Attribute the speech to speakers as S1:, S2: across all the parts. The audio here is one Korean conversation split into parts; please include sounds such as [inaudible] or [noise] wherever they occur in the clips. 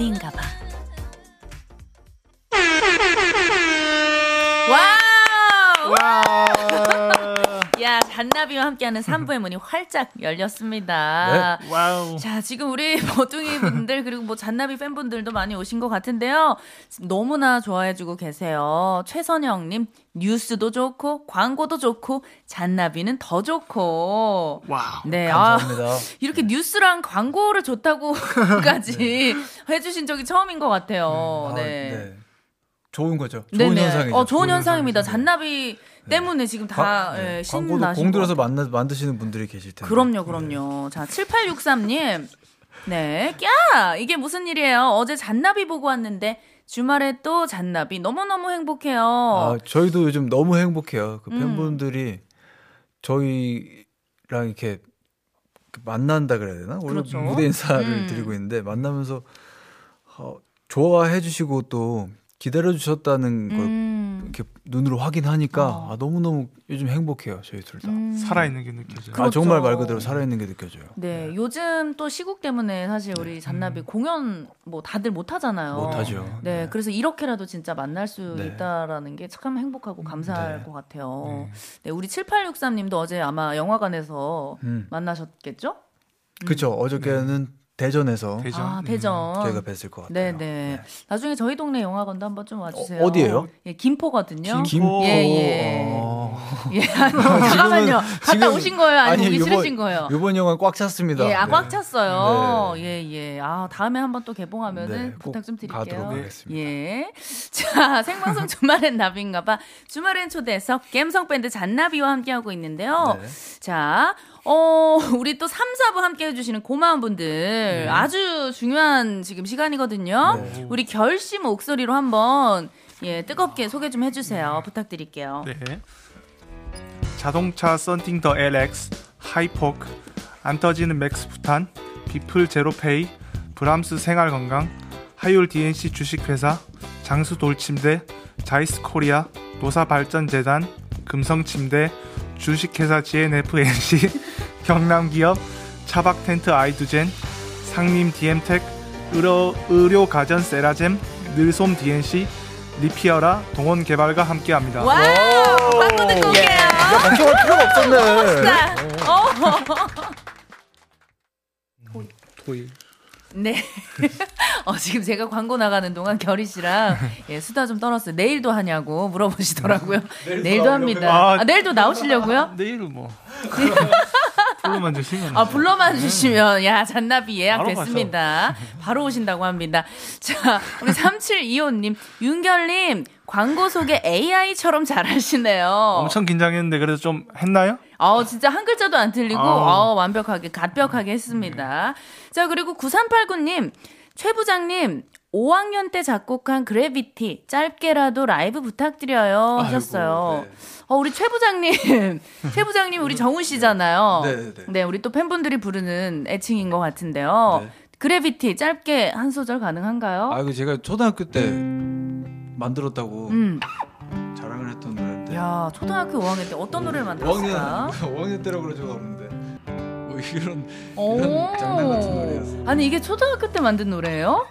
S1: 나비인가 봐.
S2: wow!
S3: 와.
S2: 야, 잔나비와 함께하는 3부의 문이 활짝 열렸습니다.
S3: 네. wow.
S2: 자, 지금 우리 [laughs] 버둥이 분들 그리고 뭐 잔나비 팬분들도 많이 오신 것 같은데요. 너무나 좋아해주고 계세요. 최선영님 뉴스도 좋고 광고도 좋고 잔나비는 더 좋고.
S3: wow.
S2: 네,
S3: 감사합니다.
S2: 아, [laughs] 이렇게 뉴스랑 광고를 좋다고까지 [laughs] 해주신 적이 처음인 것 같아요.
S3: 아,
S2: 네.
S3: 좋은 거죠. 좋은
S2: 네네.
S3: 현상이죠.
S2: 어, 좋은
S3: 좋은
S2: 현상입니다.
S3: 현상이죠.
S2: 잔나비 때문에 지금 다
S3: 과-
S2: 예,
S3: 네.
S2: 신나신
S3: 광고도 공들여서
S2: 것
S3: 만나, 만드시는 분들이 계실 텐데.
S2: 그럼요, 그럼요. 자, 7863님. 네. 꺄! 이게 무슨 일이에요? 어제 잔나비 보고 왔는데 주말에 또 잔나비 너무너무 행복해요.
S3: 아, 저희도 요즘 너무 행복해요. 그
S2: 음.
S3: 팬분들이 저희랑 이렇게 만난다 그래야 되나? 오늘
S2: 그렇죠.
S3: 무대 인사를
S2: 음.
S3: 드리고 있는데 만나면서 어, 좋아해 주시고 또 기다려 주셨다는 걸
S2: 음.
S3: 이렇게 눈으로 확인하니까
S2: 어.
S3: 아, 너무너무 요즘 행복해요. 저희 둘 다.
S2: 음.
S4: 살아있는 게 느껴져요.
S3: 아,
S2: 그렇죠.
S3: 정말 말 그대로 살아있는 게 느껴져요.
S2: 네, 요즘 또 시국 때문에 사실 우리 잔나비 공연 뭐 다들 못 하잖아요.
S3: 음. 못하죠.
S2: 네, 그래서 이렇게라도 진짜 만날 수
S3: 네.
S2: 있다라는 게 참 행복하고 감사할
S3: 네.
S2: 것 같아요. 네, 우리 7863님도 어제 아마 영화관에서
S3: 음.
S2: 만나셨겠죠?
S3: 그렇죠. 어저께는 대전에서
S4: 대전.
S2: 아,
S4: 음.
S2: 대전.
S3: 저희가 뵀을 것 같아요.
S2: 네, 네. 나중에 저희 동네 영화관도 한번 좀 와주세요.
S3: 어, 어디예요?
S2: 예, 김포거든요.
S3: 김포.
S2: 예, 예.
S3: 어.
S2: 예, 아니, 잠깐만요. 갔다
S3: 지금-
S2: 오신 거예요? 아니면 오기
S3: 요번-
S2: 싫으신 거예요?
S3: 이번 영화 꽉 찼습니다.
S2: 예, 아,
S3: 네.
S2: 꽉 찼어요. 예, 예. 아, 다음에 한번 또 개봉하면은
S3: 네, 꼭
S2: 부탁 좀 드릴게요.
S3: 가도록 하겠습니다.
S2: 예. 자, [laughs] 생방송 주말엔 나비인가봐. 주말엔 초대석 갬성 밴드 잔나비와 함께 하고 있는데요.
S3: 네.
S2: 자, 어, [laughs] 우리 또 3, 4부 함께 해주시는 고마운 분들. 아주 중요한 지금 시간이거든요.
S3: 네.
S2: 우리 결 씨 목소리로 한번, 예, 뜨겁게 소개 좀 해주세요. 부탁드릴게요.
S4: 네. 자동차 썬팅 더 LX, 하이포크, 안 터지는 맥스 부탄, 비플 제로페이, 브람스 생활건강, 하율 DNC 주식회사, 장수 돌침대, 자이스 코리아, 노사발전재단, 금성침대, 주식회사 GNFNC, [laughs] 경남기업, 차박텐트 아이두젠, 상림 DM텍, 의료, 의료가전 세라젬, 늘솜 DNC, 리피어라 동원개발과 함께합니다.
S2: wow! 광고 듣고 올게요.
S3: 걱정할 필요가 없었네.
S2: 자, [laughs] 어.
S4: 토일.
S2: 네. [laughs] 어, 지금 제가 광고 나가는 동안 결이 씨랑 예, 수다 좀 떨었어요. 내일도 하냐고 물어보시더라고요. [laughs] 내일도 합니다.
S4: 아,
S2: 아, 내일도 나오시려고요? [laughs]
S4: 내일은 뭐 불러만 주시면
S2: 아, 불러만 주시면, 야, 잔나비 예약
S4: 바로
S2: 됐습니다. 바로 오신다고 합니다. 자, 우리 3725님, 윤결님, 광고 소개 AI처럼 잘하시네요.
S4: 엄청 긴장했는데 그래도 좀 했나요?
S2: 어, 진짜 한 글자도 안 틀리고. 어, 완벽하게, 갓벽하게 했습니다. 자, 그리고 9389님, 최 부장님, 5학년 때 작곡한 그래비티, 짧게라도 라이브 부탁드려요. 하셨어요.
S3: 네.
S2: 어, 우리 최 부장님, [laughs] 최 부장님 우리 정훈 씨잖아요.
S3: 네, 네, 네.
S2: 우리 또 팬분들이 부르는 애칭인 것 같은데요.
S3: 네.
S2: 그래비티, 짧게 한 소절 가능한가요?
S3: 아, 이거 제가 초등학교 때 만들었다고
S2: 음.
S3: 자랑을 했던 노래인데.
S2: 야, 초등학교 5학년 때 어떤 노래를
S3: 5학년,
S2: 만들었을까?
S3: 5학년 때라고 그럴 적가 없는데. 뭐 이런,
S2: 오.
S3: 이런 장난 같은 노래였어요.
S2: 아니, 이게 초등학교 때 만든 노래예요?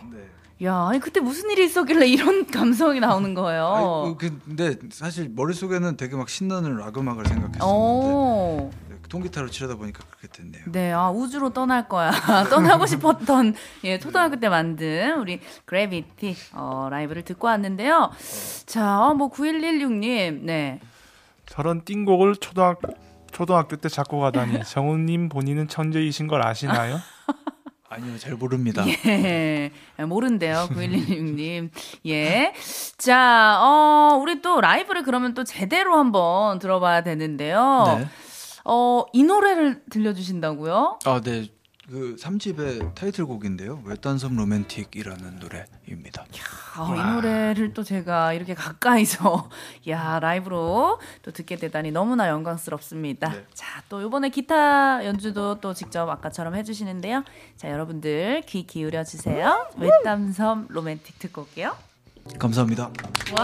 S3: 네.
S2: 야, 아니 그때 무슨 일이 있었길래 이런 [laughs] 감성이 나오는 거예요?
S3: 아니, 어, 근데 사실 머릿속에는 되게 막 신나는 락 음악을 생각했었는데
S2: 오,
S3: 네, 통기타로 치려다 보니까 그렇게 됐네요.
S2: 네, 아 우주로 떠날 거야. [laughs] 떠나고 싶었던 예 초등학교 때 만든 우리 그래비티 어, 라이브를 듣고 왔는데요. 자, 어, 뭐 9116님, 네,
S4: 저런 띵곡을 초등학 초등학교 때 작곡하다니 정우님 본인은 천재이신 걸 아시나요? [laughs]
S3: 아니요, 잘 모릅니다.
S2: 예, 모른대요, 9116님. 예. 자, 어, 우리 또 라이브를 그러면 또 제대로 한번 들어봐야 되는데요.
S3: 네.
S2: 어, 이 노래를 들려주신다고요?
S3: 아, 네. 그 3집의 타이틀곡인데요. 외딴섬 로맨틱이라는 노래입니다.
S2: 아, 이 노래를 또 제가 이렇게 가까이서 [laughs] 야 라이브로 또 듣게 되다니 너무나 영광스럽습니다.
S3: 네.
S2: 자, 또 이번에 기타 연주도 또 직접 아까처럼 해 주시는데요. 자, 여러분들 귀 기울여 주세요. 외딴섬 로맨틱 듣고 올게요.
S3: 감사합니다.
S2: 와,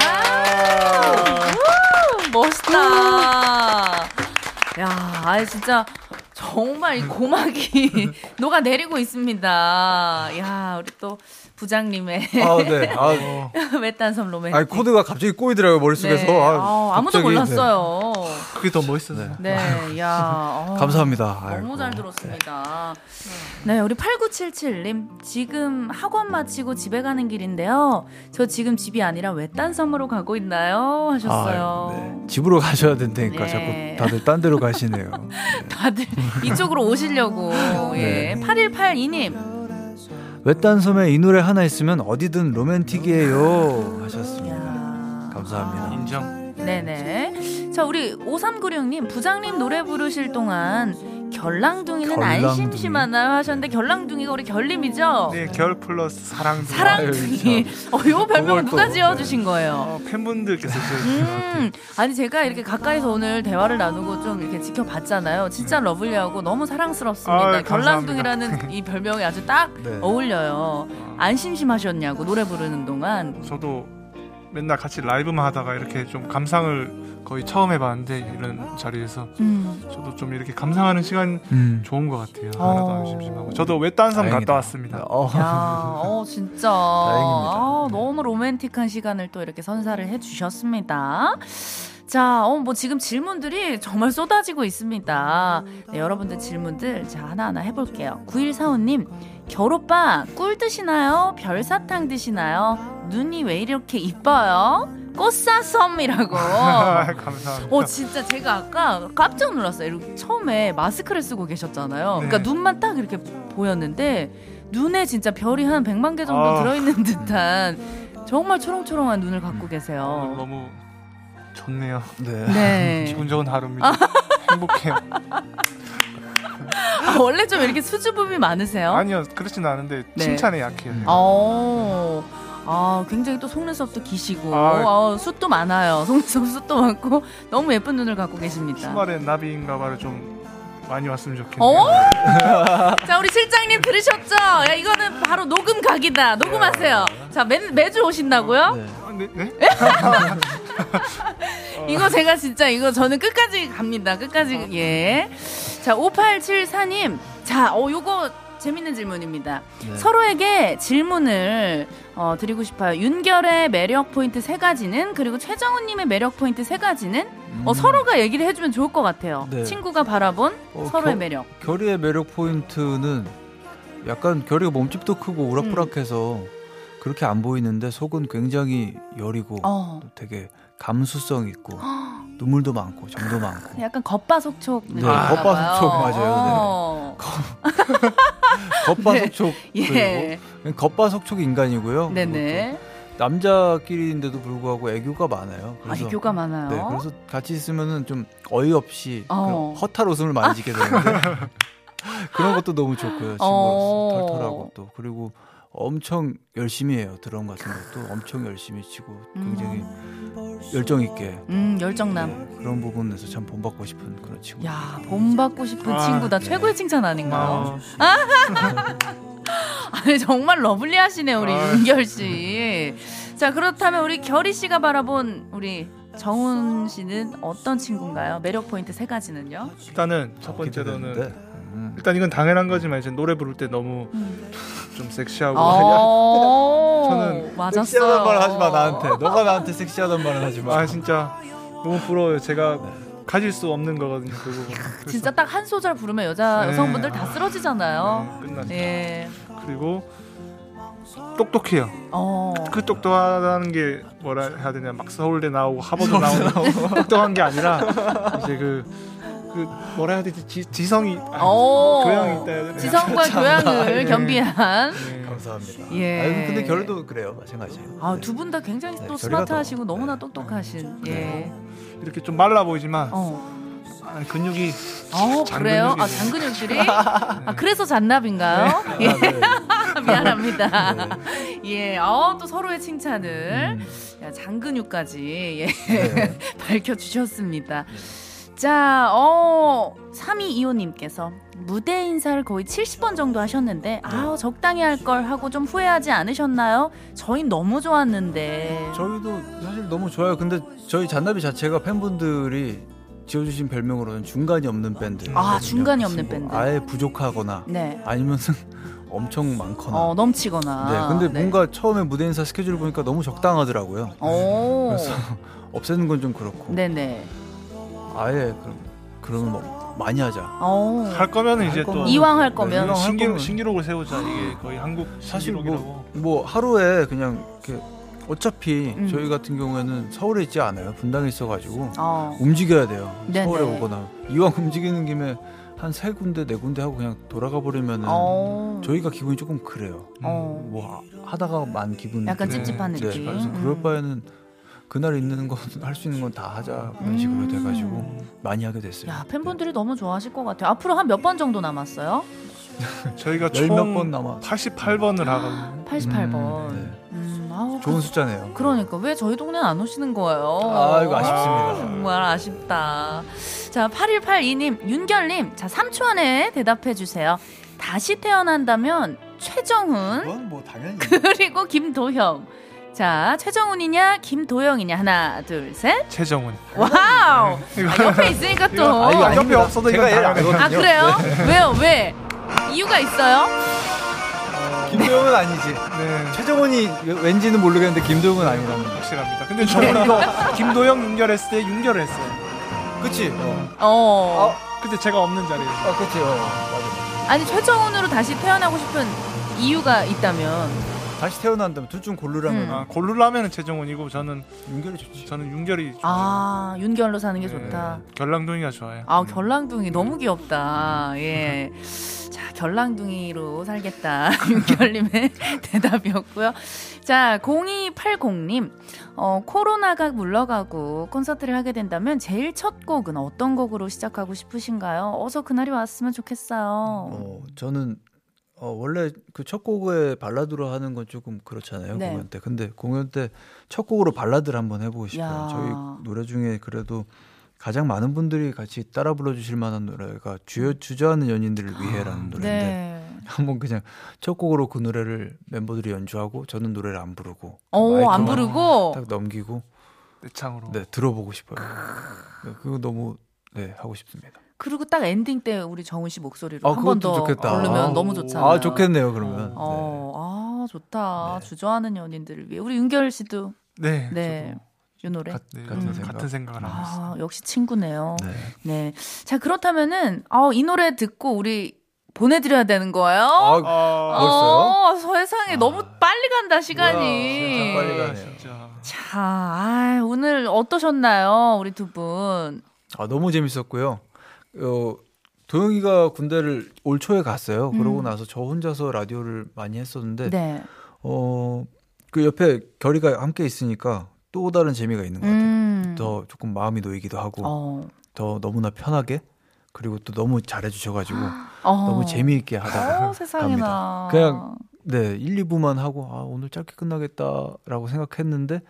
S2: 우, 멋있다. 야, 아 진짜 정말 이 고막이 [laughs] 녹아 내리고 있습니다. 야, 우리 또 부장님의
S3: 아, 네. [laughs] 아,
S2: 외딴섬 로맨틱.
S3: 아니, 코드가 갑자기 꼬이더라고요, 머릿속에서.
S2: 네.
S3: 아,
S2: 아,
S3: 갑자기,
S2: 몰랐어요.
S4: 그게 더 멋있어요.
S2: 네, 야. 어,
S3: 감사합니다.
S2: 너무
S3: 아이고.
S2: 잘 들었습니다. 네, 우리 8977님. 지금 학원 마치고 집에 가는 길인데요. 저 지금 집이 아니라 외딴 섬으로 가고 있나요? 하셨어요.
S3: 아, 네. 집으로 가셔야 된다니까
S2: 네.
S3: 자꾸 다들 딴 데로 가시네요. [laughs]
S2: 다들 이쪽으로 오시려고. [laughs] 예.
S3: 네.
S2: 8182님.
S3: 외딴 섬에 이 노래 하나 있으면 어디든 로맨틱이에요 하셨습니다.
S2: 야.
S3: 감사합니다.
S4: 인정.
S2: 네네. 자, 우리 5396님, 부장님 노래 부르실 동안 결랑둥이는 안
S3: 결랑둥이.
S2: 심심하나요? 하셨는데, 결랑둥이가 우리 결님이죠?
S4: 네, 결 플러스 사랑.
S2: 사랑둥이. [laughs] 어, 요
S3: 그걸
S2: 누가
S3: 또,
S2: 지어 주신 거예요?
S4: 어, 팬분들께서 저
S2: 음, 아니 제가 이렇게 가까이서 오늘 대화를 나누고 좀 이렇게 지켜봤잖아요. 진짜 lovely하고 너무 사랑스럽습니다.
S4: 아유,
S2: 결랑둥이라는 [laughs] 이 별명이 아주 딱
S3: 네.
S2: 어울려요. 안 심심하셨냐고 노래 부르는 동안.
S4: 저도 맨날 같이 라이브만 하다가 이렇게 좀 감상을 거의 처음 해봤는데 이런 자리에서
S2: 음.
S4: 저도 좀 이렇게 감상하는 시간
S3: 음.
S4: 좋은 것 같아요.
S2: 어.
S4: 하나도 안 심심하고. 저도 외딴섬
S3: 다행이다.
S4: 갔다 왔습니다.
S3: 어.
S2: 야, 어 진짜
S3: 다행입니다.
S2: 아, 너무 로맨틱한 시간을 또 이렇게 선사를 해주셨습니다. 자, 어, 뭐 지금 질문들이 정말 쏟아지고 있습니다. 네, 여러분들 질문들 자 하나하나 해볼게요. 9145님, 겨울오빠 꿀 드시나요? 별사탕 드시나요? 눈이 왜 이렇게 이뻐요? 꽃사섬이라고. [laughs]
S4: 감사합니다.
S2: 어 진짜 제가 아까 깜짝 놀랐어요. 이렇게 처음에 마스크를 쓰고 계셨잖아요. 그러니까
S4: 네.
S2: 눈만 딱 이렇게 보였는데 눈에 진짜 별이 한 100만 개 정도
S4: 아.
S2: 들어있는 듯한 정말 초롱초롱한 눈을 갖고 계세요.
S4: 너무 좋네요.
S3: 네.
S2: 네. [laughs]
S4: 기분 좋은 하루입니다. 행복해요. [laughs]
S2: 아, 원래 좀 이렇게 수줍음이 많으세요?
S4: 아니요, 그렇진 않은데
S2: 네.
S4: 칭찬에 약해요.
S2: 어. 아, 굉장히 또 속눈썹도 기시고,
S4: 아.
S2: 어, 숱도 많아요. [laughs] 속눈썹 숱도 많고, 너무 예쁜 눈을 갖고 계십니다.
S4: 주말에 나비인가봐를 좀 많이 왔으면 좋겠네요.
S2: 어? 자, 우리 실장님 들으셨죠? 야, 이거는 바로 녹음 각이다. 녹음하세요. 자, 매, 매주 오신다고요?
S3: 네.
S4: 아, 네, 네? [laughs]
S2: 이거 제가 진짜 이거 저는 끝까지 갑니다. 끝까지, 예. 자, 5874님. 자, 어, 요거 재밌는 질문입니다.
S3: 네.
S2: 서로에게 질문을 어, 드리고 싶어요. 윤결의 매력 포인트 세 가지는 그리고 최정훈님의 매력 포인트 세 가지는 어, 서로가 얘기를 해주면 좋을 것 같아요.
S3: 네.
S2: 친구가 바라본
S3: 어,
S2: 서로의
S3: 겨-
S2: 매력.
S3: 결이의 매력 포인트는 약간 결이가 몸집도 크고 우락부락해서 그렇게 안 보이는데 속은 굉장히 여리고
S2: 어.
S3: 또 되게 감수성 있고 눈물도 많고 정도 많고 [laughs]
S2: 약간 겉바속촉.
S3: 네, 겉바속촉. 맞아요. 네.
S2: 어. [laughs]
S3: 겉바속촉
S2: 예.
S3: 그리고 겉바속촉 인간이고요.
S2: 네네.
S3: 또 남자끼리인데도 불구하고 애교가 많아요.
S2: 아, 애교가 많아요.
S3: 네, 그래서 같이 있으면은 좀 어이없이
S2: 어.
S3: 허탈 웃음을 많이 짓게 되는데 [laughs] 그런 것도 너무 좋고요. 친구로서
S2: 어.
S3: 털털하고 또 그리고 엄청 열심히 해요. 드럼 같은 것도 엄청 열심히 치고 굉장히 열정 있게
S2: 음, 열정남.
S3: 네, 그런 부분에서 참 본받고 싶은 그런 친구.
S2: 야, 본받고 싶은
S4: 아,
S2: 친구다.
S3: 네.
S2: 최고의 칭찬 아닌가요?
S4: 아, [laughs]
S2: 아니, 정말 lovely 하시네요, 우리
S4: 아.
S2: 윤결 씨. 자, 그렇다면 우리 결이 씨가 바라본 우리 정훈 씨는 어떤 친구인가요? 매력 포인트 세 가지는요?
S4: 일단은 첫 번째로는.
S3: 음.
S4: 일단 이건 당연한 거지만 이제 노래 부를 때 너무 좀 섹시하고
S2: 어, [laughs]
S4: 저는
S2: 맞았어요.
S3: 섹시하단 말을 하지 마 나한테. 너가 나한테 섹시하단 말을 하지 마.
S4: 아 진짜 너무 부러워요. 제가 가질 수 없는 거거든요. 그. [laughs] 그래서,
S2: 진짜 딱 한 소절 부르면 여자
S4: 네.
S2: 여성분들 다 쓰러지잖아요.
S4: 네, 끝났죠.
S2: 예.
S4: 그리고 똑똑해요.
S2: 어.
S4: 그 똑똑하다는 게 뭐라 해야 되냐 막 서울대 나오고 하버드 나오고 똑똑한 게 아니라 이제 그, 그 뭐라 해야 되지 지, 지성이 아,
S2: 어.
S4: 교양이 있다 해야 되나?
S2: 지성과 [laughs] 교양을
S4: 네.
S2: 겸비한.
S4: 네.
S3: 감사합니다.
S2: 예.
S3: 아유, 근데 결도 그래요. 마찬가지예요.
S2: 아,
S3: 네.
S2: 두분 다 굉장히
S3: 네,
S2: 또 스마트하시고
S3: 더-
S2: 너무나
S3: 네.
S2: 똑똑하신. 예.
S4: 네. 이렇게 좀 말라 보이지만
S2: 어.
S4: 아니, 근육이
S2: 어, 그래요? 아,
S4: 장근육이네.
S2: 장근육들이? [laughs] 아, 그래서 잔나비인가요? [laughs] 예.
S3: 아, 네.
S2: 미안합니다.
S3: 네.
S2: 예, 어, 또 서로의 칭찬을.
S3: 음.
S2: 야, 장근육까지, 예,
S3: 네.
S2: 밝혀주셨습니다. 자, 어, 3225님께서 무대 인사를 거의 70번 정도 하셨는데, 아우, 적당히 할 걸 하고 좀 후회하지 않으셨나요? 저희 너무 좋았는데.
S3: 저희도 사실 너무 좋아요. 근데 저희 잔나비 자체가 팬분들이 지어주신 별명으로는 중간이 없는 밴드.
S2: 아, 중간이 없는 밴드.
S3: 아예 부족하거나
S2: 네.
S3: 아니면 [laughs] 엄청 많거나.
S2: 어, 넘치거나.
S3: 네, 근데 뭔가 처음에 무대 인사 스케줄 보니까 너무 적당하더라고요.
S2: 오.
S3: 그래서 [laughs] 없애는 건 좀 그렇고.
S2: 네네.
S3: 아예 그럼 그러면 뭐 많이 하자.
S2: 어.
S4: 할 거면은
S3: 할
S4: 이제 또
S3: 거면-
S2: 이왕 할
S3: 네,
S2: 거면.
S3: 이왕 할
S4: 신기록,
S3: 거면
S4: 신기록을 세우자 이게 거의 한국
S3: 사실
S4: 신기록이라고.
S3: 뭐, 뭐 하루에 그냥 이렇게 어차피
S2: 음.
S3: 저희 같은 경우에는 서울에 있지 않아요. 분당에 있어가지고
S2: 어.
S3: 움직여야 돼요.
S2: 네네.
S3: 서울에 오거나 이왕 움직이는 김에 한 세 군데 네 군데 하고 그냥 돌아가 버리면은
S2: 어.
S3: 저희가 기분이 조금 그래요.
S2: 어.
S3: 뭐 하- 하다가 만 기분.
S2: 약간
S4: 네,
S2: 찝찝한
S3: 네,
S2: 느낌.
S3: 그래서
S2: 음.
S3: 그럴 바에는 그날 있는 건 할 수 있는 건 다 하자 그런 식으로
S2: 음.
S3: 돼가지고 많이 하게 됐어요.
S2: 야, 팬분들이 너무 좋아하실 것 같아요. 앞으로 한 몇 번 정도 남았어요? [laughs]
S4: 저희가
S3: 열몇 총번 남아.
S4: 88번을 하거든요.
S2: 88번.
S3: 네.
S2: 음, 아우,
S3: 좋은 숫자네요.
S2: 그러니까 왜 저희 동네는 안 오시는 거예요?
S3: 아, 이거 아쉽습니다.
S2: 아, 정말 아쉽다. 자, 8182님, 윤결님, 자 3초 안에 대답해 주세요. 다시 태어난다면 최정훈
S3: 그건 뭐 당연히. [laughs]
S2: 그리고 김도형. 자, 최정훈이냐 김도형이냐 하나, 둘, 셋.
S4: 최정훈.
S2: wow. 아, 옆에 있으니까 또.
S4: 이거-
S3: 아, 이거
S4: 옆에
S3: 아닙니다.
S4: 없어도
S3: 제가
S4: 이건
S3: 얘를
S4: 다
S3: 알거든요.
S2: 아 그래요? 왜요? 왜? 이유가 있어요?
S3: 김도형은 아니지.
S4: 네.
S3: 최정훈이 왠지는 모르겠는데 김도형은 아니랍니다.
S4: 확실합니다. 근데 저는 이거 김도영 윤결했을 때 윤결을 했어요.
S3: 그치? 어.
S2: 어.
S4: 그때 제가 없는 자리에서.
S3: 아, 그치. 어. 맞아.
S2: 아니 최정훈으로 다시 태어나고 싶은 이유가 있다면
S3: 다시 태어난다면 둘 중 고르라면
S2: 음.
S4: 아, 고르라면 최정훈이고 저는
S3: 윤결이 좋지.
S4: 저는 윤결이 좋아요.
S2: 아 윤결로 사는 게
S4: 네,
S2: 좋다.
S4: 결랑둥이가 좋아요.
S2: 아 결랑둥이 너무 귀엽다. 예. [laughs] 자 결랑둥이로 살겠다 [laughs] 윤결님의 [laughs] 대답이었고요. 자 0280님 어, 코로나가 물러가고 콘서트를 하게 된다면 제일 첫 곡은 어떤 곡으로 시작하고 싶으신가요? 어서 그날이 왔으면 좋겠어요.
S3: 어, 저는 어, 원래 그 첫 곡에 발라드로 하는 건 조금 그렇잖아요
S2: 네.
S3: 공연 때. 근데 공연 때 첫 곡으로 발라드를 한번 해보고 싶어요.
S2: 야.
S3: 저희 노래 중에 그래도 가장 많은 분들이 같이 따라 불러주실 만한 노래가 주여 주저하는 연인들을 위해라는 노래인데
S2: 네. [laughs]
S3: 한번 그냥 첫 곡으로 그 노래를 멤버들이 연주하고 저는 노래를 안 부르고
S2: 어, 안 부르고
S3: 딱 넘기고
S4: 내 창으로.
S3: 네 들어보고 싶어요. 네, 그거 너무 네 하고 싶습니다.
S2: 그리고 딱 엔딩 때 우리 정훈 씨 목소리로
S3: 아,
S2: 한번
S3: 그것도
S2: 더
S3: 좋겠다.
S2: 부르면
S4: 아.
S2: 너무 좋잖아요.
S3: 아 좋겠네요 그러면.
S2: 어, 아 좋다.
S3: 네.
S2: 주저하는 연인들을 위해 우리 윤결 씨도
S4: 네.
S2: 네. 이 노래.
S3: 가-
S4: 네,
S3: 같은
S2: 음.
S3: 생각.
S4: 같은 생각을 하고 있어요.
S2: 아 역시 친구네요.
S3: 네.
S2: 네. 자 그렇다면은 어, 이 노래 듣고 우리 보내드려야 되는 거예요.
S3: 아,
S4: 아,
S3: 벌써요?
S2: 어, 세상에
S3: 아.
S2: 너무 빨리 간다 시간이.
S3: 진짜 빨리 가네요.
S4: 진짜.
S2: 자, 아, 오늘 어떠셨나요, 우리 두 분?
S3: 아 너무 재밌었고요. 어, 도영이가 군대를 올 초에 갔어요. 그러고
S2: 음.
S3: 나서 저 혼자서 라디오를 많이 했었는데
S2: 네.
S3: 어 그 옆에 결이가 함께 있으니까 또 다른 재미가 있는 것 같아요.
S2: 음.
S3: 더 조금 마음이 놓이기도 하고
S2: 어.
S3: 더 너무나 편하게 그리고 또 너무 잘해 주셔 가지고
S2: 어.
S3: 너무 재미있게 하다가
S2: 어, 세상에나.
S3: 갑니다. 그냥 네 1, 2부만 하고 아 오늘 짧게 끝나겠다라고 생각했는데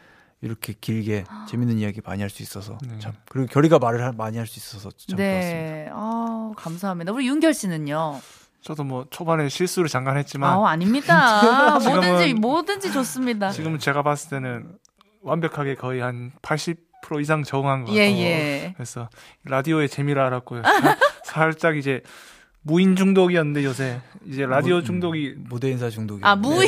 S3: 이렇게 길게 재밌는 이야기 많이 할 수 있어서
S4: 네.
S3: 참 그리고 결이가 말을 할- 많이 할 수 있어서 참 좋았습니다.
S2: 네. 아, 감사합니다. 우리 윤결 씨는요?
S4: 저도 뭐 초반에 실수를 잠깐 했지만
S2: 아, 아닙니다. [laughs]
S4: 지금은-
S2: 뭐든지 뭐든지 좋습니다.
S4: 지금 제가 봤을 때는 완벽하게 거의 한 80% 이상 적응한 것
S2: 예,
S4: 같아요.
S2: 예.
S4: 그래서 라디오의 재미를 알았고요. [laughs] 살짝 이제 무인 중독이었는데 요새 이제 라디오
S3: 무- 음,
S4: 중독이
S3: 무대 인사 중독이
S2: 아, 무인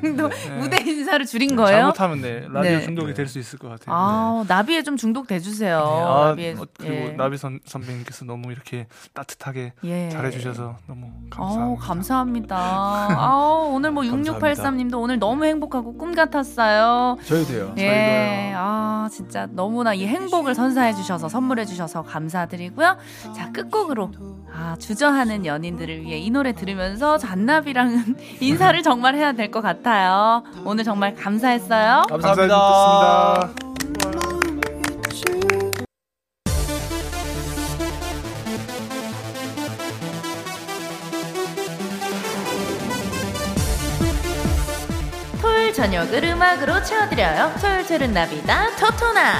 S2: 중독.
S4: 네.
S2: 무대 인사를 줄인 거예요?
S4: 잘못하면 네 라디오
S2: 네.
S4: 중독이
S3: 네.
S4: 될수 있을 것 같아요.
S2: 아, 나비에 좀 중독 돼 주세요.
S4: 네. 아,
S2: 나비에.
S4: 어, 그리고
S2: 예.
S4: 나비 선, 선배님께서 너무 이렇게 따뜻하게
S2: 예.
S4: 잘해주셔서 너무
S2: 어,
S4: 감사합니다.
S2: 감사합니다. [laughs] 아우, 오늘 뭐
S3: 감사합니다.
S2: 6683님도 오늘 너무 행복하고 꿈 같았어요.
S3: 저희도요.
S2: 예. 아, 진짜 너무나 이 행복을 선사해 주셔서 선물해 주셔서 감사드리고요. 자, 끝곡으로 아, 주저 사랑하는 연인들을 위해 이 노래 들으면서 잔나비랑은 [laughs] 인사를 정말 해야 될 것 같아요. 오늘 정말 감사했어요.
S4: 감사합니다. 감사합니다.
S2: 저녁을 음악으로 채워드려요. 토요일 틀은 나비다 토토나.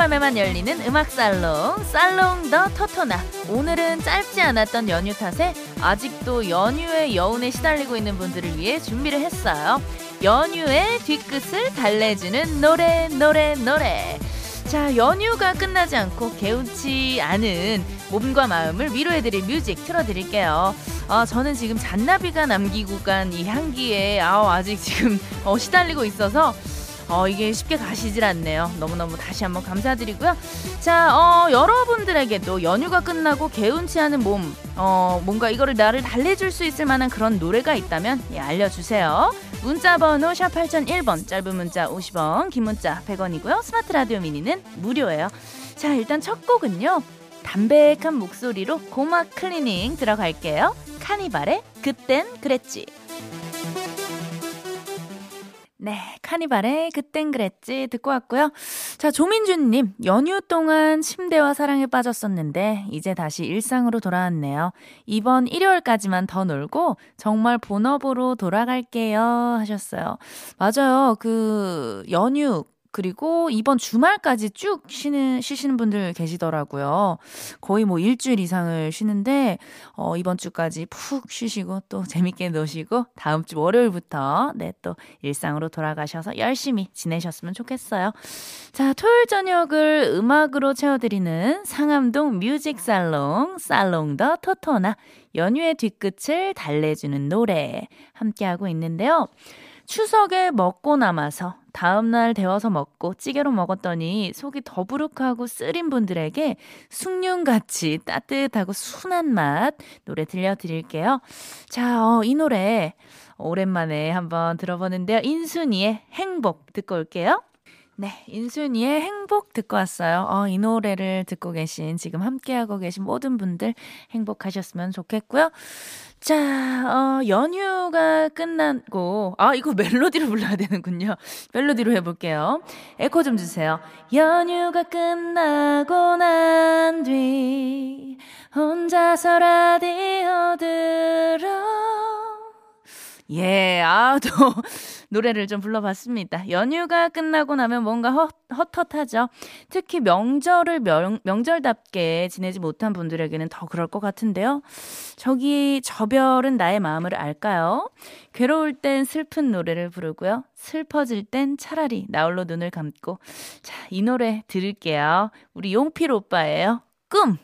S2: 밤에만 열리는 음악 살롱, 살롱 더 토토나. 오늘은 짧지 않았던 연휴 탓에 아직도 연휴의 여운에 시달리고 있는 분들을 위해 준비를 했어요. 연휴의 뒤끝을 달래주는 노래, 노래, 노래. 자, 연휴가 끝나지 않고 개운치 않은 몸과 마음을 위로해드릴 뮤직 틀어드릴게요. 아, 저는 지금 잔나비가 남기고 간 이 향기에 아, 아직 지금 [laughs] 어, 시달리고 있어서 어, 이게 쉽게 가시질 않네요. 너무너무 다시 한번 감사드리고요. 자, 어, 여러분들에게도 연휴가 끝나고 개운치 않은 몸, 어, 뭔가 이거를 나를 달래줄 수 있을 만한 그런 노래가 있다면 예, 알려주세요. 문자 번호 샵 8001번, 짧은 문자 50원, 긴 문자 100원이고요. 스마트 라디오 미니는 무료예요. 자, 일단 첫 곡은요. 담백한 목소리로 고막 클리닝 들어갈게요. 카니발의 그땐 그랬지. 네, 카니발의 그땐 그랬지 듣고 왔고요. 자, 조민준님, 연휴 동안 침대와 사랑에 빠졌었는데 이제 다시 일상으로 돌아왔네요. 이번 일요일까지만 더 놀고 정말 본업으로 돌아갈게요 하셨어요. 맞아요. 그 연휴 그리고 이번 주말까지 쭉 쉬는, 쉬시는 분들 계시더라고요. 거의 뭐 일주일 이상을 쉬는데, 어, 이번 주까지 푹 쉬시고 또 [laughs] 재밌게 노시고, 다음 주 월요일부터, 네, 또 일상으로 돌아가셔서 열심히 지내셨으면 좋겠어요. 자, 토요일 저녁을 음악으로 채워드리는 상암동 뮤직 살롱, 살롱 더 토토나, 연휴의 뒤끝을 달래주는 노래, 함께하고 있는데요. 추석에 먹고 남아서 다음날 데워서 먹고 찌개로 먹었더니 속이 더부룩하고 쓰린 분들에게 숭늉같이 따뜻하고 순한 맛 노래 들려드릴게요. 자, 어, 이 노래 오랜만에 한번 들어보는데요. 인순이의 행복 듣고 올게요. 네, 인순이의 행복 듣고 왔어요. 어, 이 노래를 듣고 계신, 지금 함께하고 계신 모든 분들 행복하셨으면 좋겠고요. 자, 어, 연휴가 끝나고, 아, 이거 멜로디로 불러야 되는군요. [laughs] 멜로디로 해볼게요. 에코 좀 주세요. 연휴가 끝나고 난 뒤, 혼자서 라디오 들어. 예, 아, 또 [laughs] 노래를 좀 불러봤습니다. 연휴가 끝나고 나면 뭔가 헛, 헛헛하죠. 특히 명절을 명, 명절답게 지내지 못한 분들에게는 더 그럴 것 같은데요. 저기, 저별은 나의 마음을 알까요? 괴로울 땐 슬픈 노래를 부르고요. 슬퍼질 땐 차라리 나홀로 눈을 감고. 자, 이 노래 들을게요. 우리 용필 오빠예요. 꿈!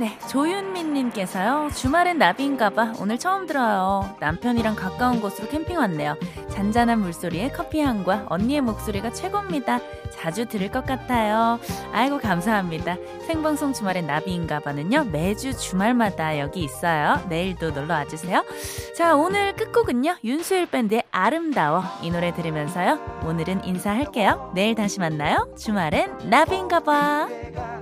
S2: 네, 조윤민님께서요. 주말엔 나비인가봐. 오늘 처음 들어요. 남편이랑 가까운 곳으로 캠핑 왔네요. 잔잔한 물소리에 커피 향과 언니의 목소리가 최고입니다. 자주 들을 것 같아요. 아이고, 감사합니다. 생방송 주말엔 나비인가봐는요. 매주 주말마다 여기 있어요. 내일도 놀러 와주세요. 자, 오늘 끝곡은요. 윤수일 밴드의 아름다워. 이 노래 들으면서요. 오늘은 인사할게요. 내일 다시 만나요. 주말엔 나비인가봐.